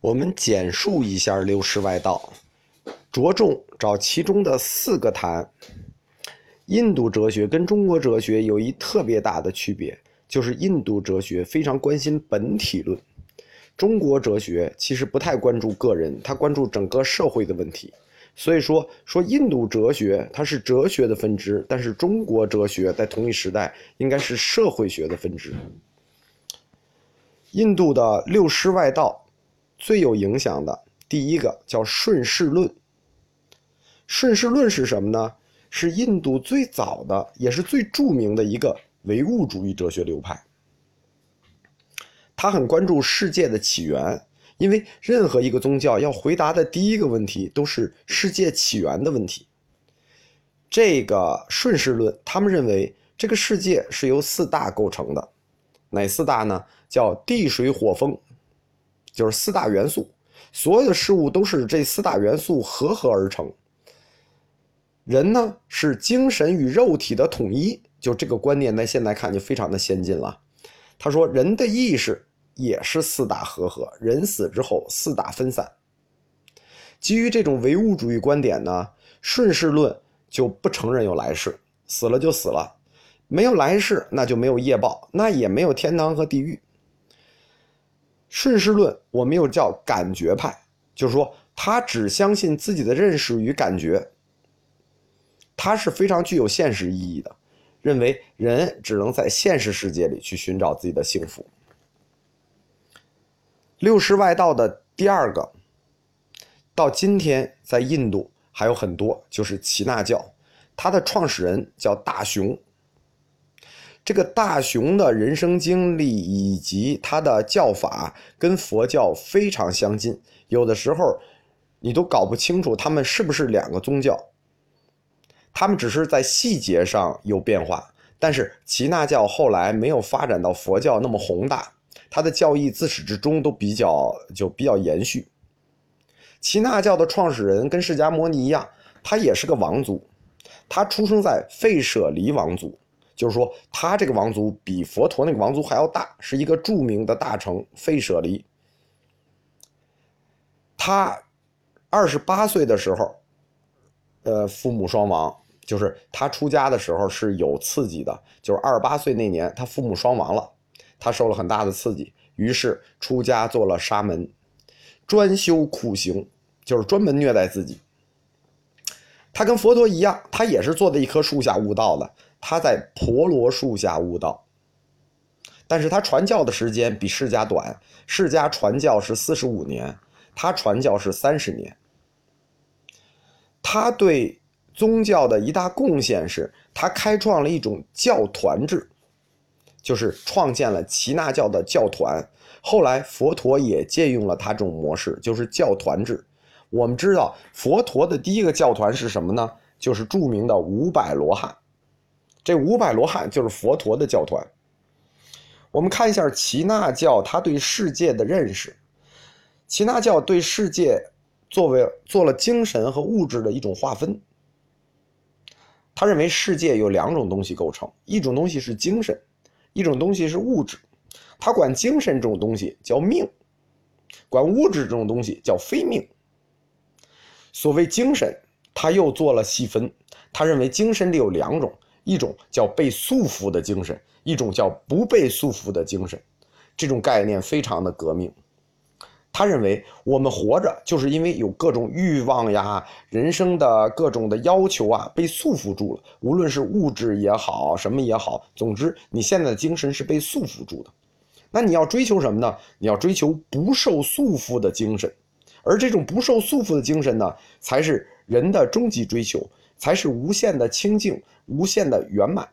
我们简述一下六师外道，着重找其中的四个谈。印度哲学跟中国哲学有一特别大的区别，就是印度哲学非常关心本体论，中国哲学其实不太关注个人，他关注整个社会的问题。所以说，说印度哲学它是哲学的分支，但是中国哲学在同一时代应该是社会学的分支。印度的六师外道。最有影响的第一个叫顺势论。顺势论是什么呢？是印度最早的，也是最著名的一个唯物主义哲学流派。他很关注世界的起源，因为任何一个宗教要回答的第一个问题都是世界起源的问题。这个顺势论，他们认为这个世界是由四大构成的，哪四大呢？叫地水火风。就是四大元素，所有的事物都是这四大元素合合而成。人呢是精神与肉体的统一，就这个观念在现在看就非常的先进了。他说人的意识也是四大合合，人死之后四大分散。基于这种唯物主义观点呢，顺势论就不承认有来世，死了就死了，没有来世那就没有业报，那也没有天堂和地狱。顺势论，我们又叫感觉派，就是说他只相信自己的认识与感觉，他是非常具有现实意义的，认为人只能在现实世界里去寻找自己的幸福。六师外道的第二个，到今天在印度还有很多，就是耆那教，它的创始人叫大雄。这个大雄的人生经历以及他的教法跟佛教非常相近，有的时候你都搞不清楚他们是不是两个宗教。他们只是在细节上有变化，但是耆那教后来没有发展到佛教那么宏大，它的教义自始至终都比较就比较延续。耆那教的创始人跟释迦摩尼一样，他也是个王族，他出生在吠舍离王族。就是说，他这个王族比佛陀那个王族还要大，是一个著名的大城费舍离。他二十八岁的时候，呃，父母双亡，就是他出家的时候是有刺激的，就是二十八岁那年他父母双亡了，他受了很大的刺激，于是出家做了沙门，专修苦行，就是专门虐待自己。他跟佛陀一样，他也是坐在一棵树下悟道的。他在婆罗树下悟道，但是他传教的时间比释迦短，释迦传教是四十五年，他传教是三十年。他对宗教的一大贡献是，他开创了一种教团制，就是创建了耆那教的教团。后来佛陀也借用了他这种模式，就是教团制。我们知道佛陀的第一个教团是什么呢？就是著名的五百罗汉。这五百罗汉就是佛陀的教团。我们看一下耆那教他对世界的认识。耆那教对世界作为做了精神和物质的一种划分。他认为世界有两种东西构成，一种东西是精神，一种东西是物质。他管精神这种东西叫命，管物质这种东西叫非命。所谓精神，他又做了细分。他认为精神里有两种。一种叫被束缚的精神，一种叫不被束缚的精神，这种概念非常的革命。他认为我们活着就是因为有各种欲望呀、人生的各种的要求啊被束缚住了，无论是物质也好，什么也好，总之你现在的精神是被束缚住的。那你要追求什么呢？你要追求不受束缚的精神，而这种不受束缚的精神呢，才是人的终极追求。才是无限的清净，无限的圆满。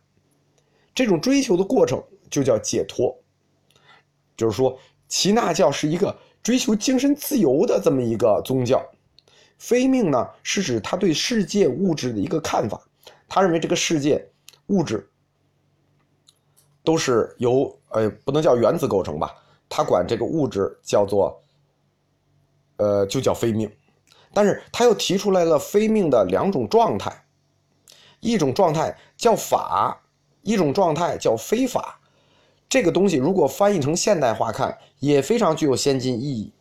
这种追求的过程就叫解脱。就是说，耆那教是一个追求精神自由的这么一个宗教。非命呢，是指他对世界物质的一个看法。他认为这个世界物质都是由呃，不能叫原子构成吧？他管这个物质叫做，呃，就叫非命。但是他又提出来了非命的两种状态，一种状态叫法，一种状态叫非法。这个东西如果翻译成现代化看，也非常具有先进意义。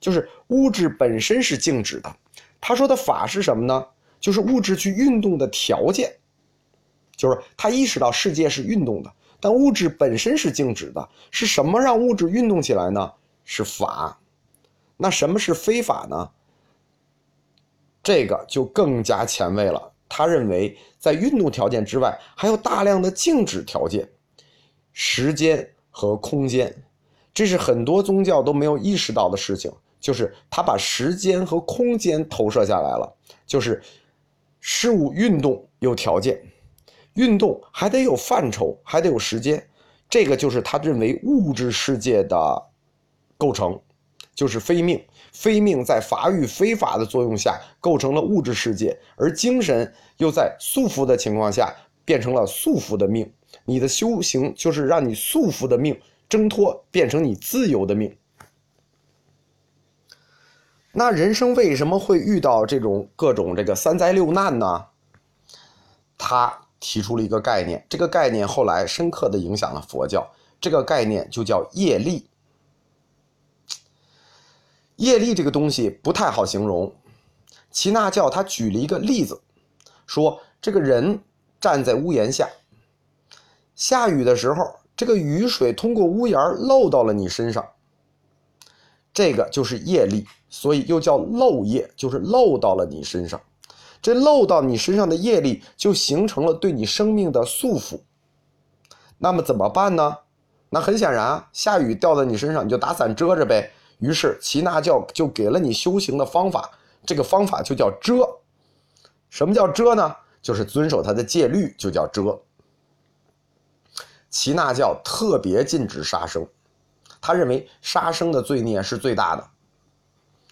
就是物质本身是静止的。他说的法是什么呢？就是物质去运动的条件，就是他意识到世界是运动的，但物质本身是静止的。是什么让物质运动起来呢？是法。那什么是非法呢？这个就更加前卫了。他认为，在运动条件之外，还有大量的静止条件，时间和空间，这是很多宗教都没有意识到的事情。就是他把时间和空间投射下来了，就是事物运动有条件，运动还得有范畴，还得有时间。这个就是他认为物质世界的构成，就是非命。非命在法与非法的作用下构成了物质世界，而精神又在束缚的情况下变成了束缚的命。你的修行就是让你束缚的命挣脱，变成你自由的命。那人生为什么会遇到这种各种这个三灾六难呢？他提出了一个概念，这个概念后来深刻的影响了佛教。这个概念就叫业力。业力这个东西不太好形容。齐那教他举了一个例子，说这个人站在屋檐下，下雨的时候，这个雨水通过屋檐漏到了你身上。这个就是业力，所以又叫漏业，就是漏到了你身上。这漏到你身上的业力，就形成了对你生命的束缚。那么怎么办呢？那很显然，下雨掉在你身上，你就打伞遮着呗。于是耆那教就给了你修行的方法，这个方法就叫遮。什么叫遮呢？就是遵守他的戒律，就叫遮。耆那教特别禁止杀生。他认为杀生的罪孽是最大的，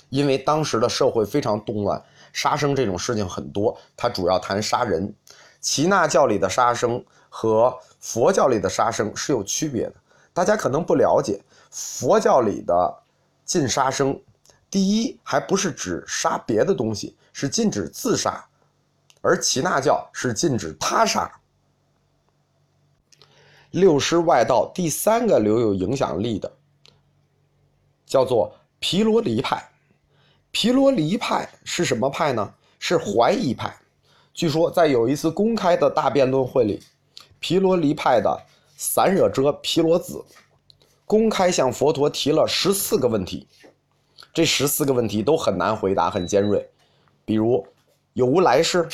因为当时的社会非常动乱，杀生这种事情很多。他主要谈杀人，耆那教里的杀生和佛教里的杀生是有区别的。大家可能不了解，佛教里的禁杀生，第一还不是指杀别的东西，是禁止自杀，而耆那教是禁止他杀。六师外道第三个留有影响力的。叫做毗罗离派，毗罗离派是什么派呢？是怀疑派。据说在有一次公开的大辩论会里，毗罗离派的散惹遮毗罗子公开向佛陀提了十四个问题，这十四个问题都很难回答，很尖锐。比如有无来世？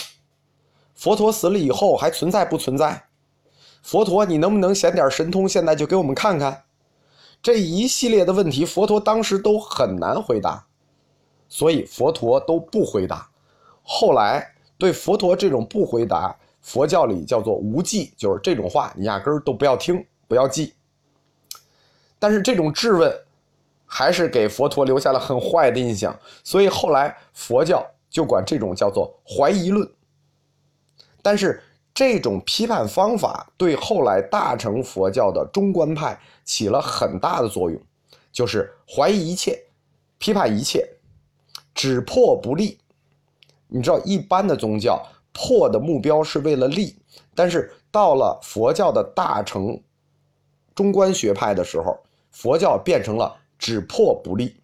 佛陀死了以后还存在不存在？佛陀，你能不能显点神通，现在就给我们看看？这一系列的问题，佛陀当时都很难回答，所以佛陀都不回答。后来对佛陀这种不回答，佛教里叫做无记，就是这种话你压根儿都不要听，不要记。但是这种质问，还是给佛陀留下了很坏的印象，所以后来佛教就管这种叫做怀疑论。但是。这种批判方法对后来大乘佛教的中观派起了很大的作用，就是怀疑一切，批判一切，只破不立。你知道，一般的宗教破的目标是为了立，但是到了佛教的大乘中观学派的时候，佛教变成了只破不立。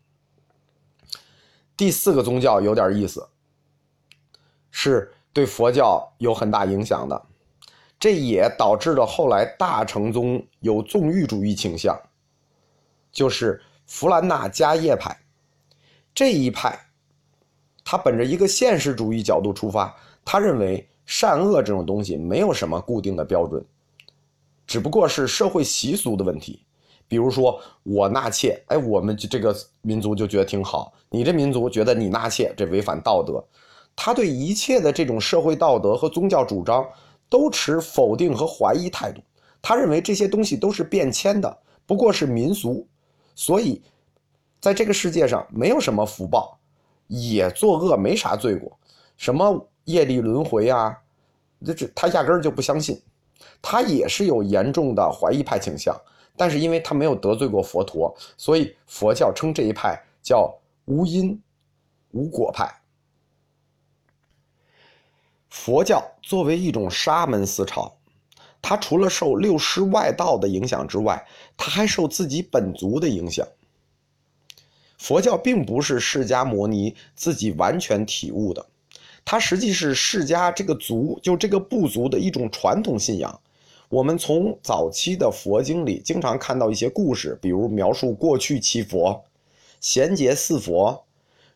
第四个宗教有点意思，是。对佛教有很大影响的，这也导致了后来大乘宗有纵欲主义倾向，就是弗兰纳迦叶派这一派，他本着一个现实主义角度出发，他认为善恶这种东西没有什么固定的标准，只不过是社会习俗的问题。比如说我纳妾，哎，我们这个民族就觉得挺好，你这民族觉得你纳妾这违反道德。他对一切的这种社会道德和宗教主张都持否定和怀疑态度。他认为这些东西都是变迁的，不过是民俗，所以在这个世界上没有什么福报，也作恶没啥罪过，什么业力轮回啊，这这他压根儿就不相信。他也是有严重的怀疑派倾向，但是因为他没有得罪过佛陀，所以佛教称这一派叫无因无果派。佛教作为一种沙门思潮，它除了受六师外道的影响之外，它还受自己本族的影响。佛教并不是释迦牟尼自己完全体悟的，它实际是释迦这个族就这个部族的一种传统信仰。我们从早期的佛经里经常看到一些故事，比如描述过去七佛、贤劫四佛，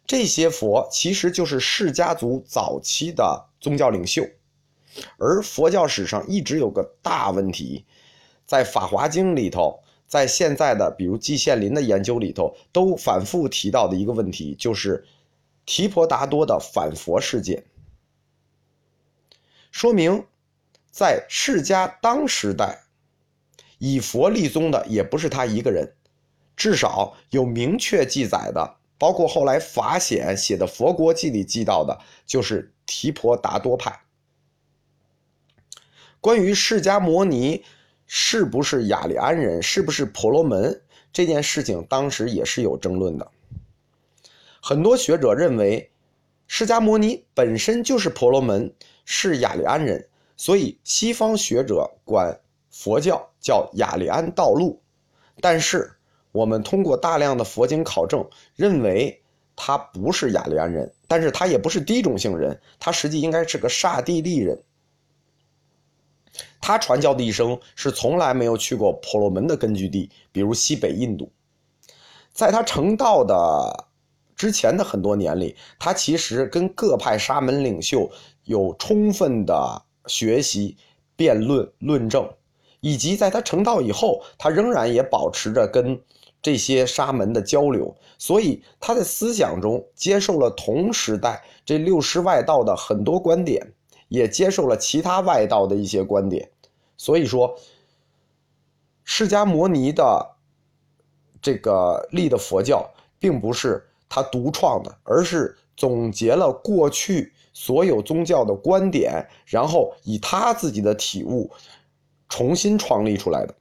这些佛其实就是释迦族早期的宗教领袖。而佛教史上一直有个大问题，在《法华经》里头。在现在的比如季羡林的研究里头，都反复提到的一个问题，就是提婆达多的反佛事件。说明，在释迦当时代，以佛立宗的也不是他一个人，至少有明确记载的，包括后来法显写的《佛国记》里记到的，就是提婆达多派。关于释迦摩尼。是不是雅利安人？是不是婆罗门？这件事情当时也是有争论的。很多学者认为，释迦牟尼本身就是婆罗门，是雅利安人，所以西方学者管佛教叫雅利安道路。但是我们通过大量的佛经考证，认为他不是雅利安人，但是他也不是低种姓人，他实际应该是个刹帝利人。他传教的一生是从来没有去过婆罗门的根据地，比如西北印度。在他成道的之前的很多年里，他其实跟各派沙门领袖有充分的学习、辩论、论证，以及在他成道以后，他仍然也保持着跟这些沙门的交流。所以他在思想中接受了同时代这六师外道的很多观点。也接受了其他外道的一些观点，所以说，释迦摩尼的这个立的佛教，并不是他独创的，而是总结了过去所有宗教的观点，然后以他自己的体悟重新创立出来的。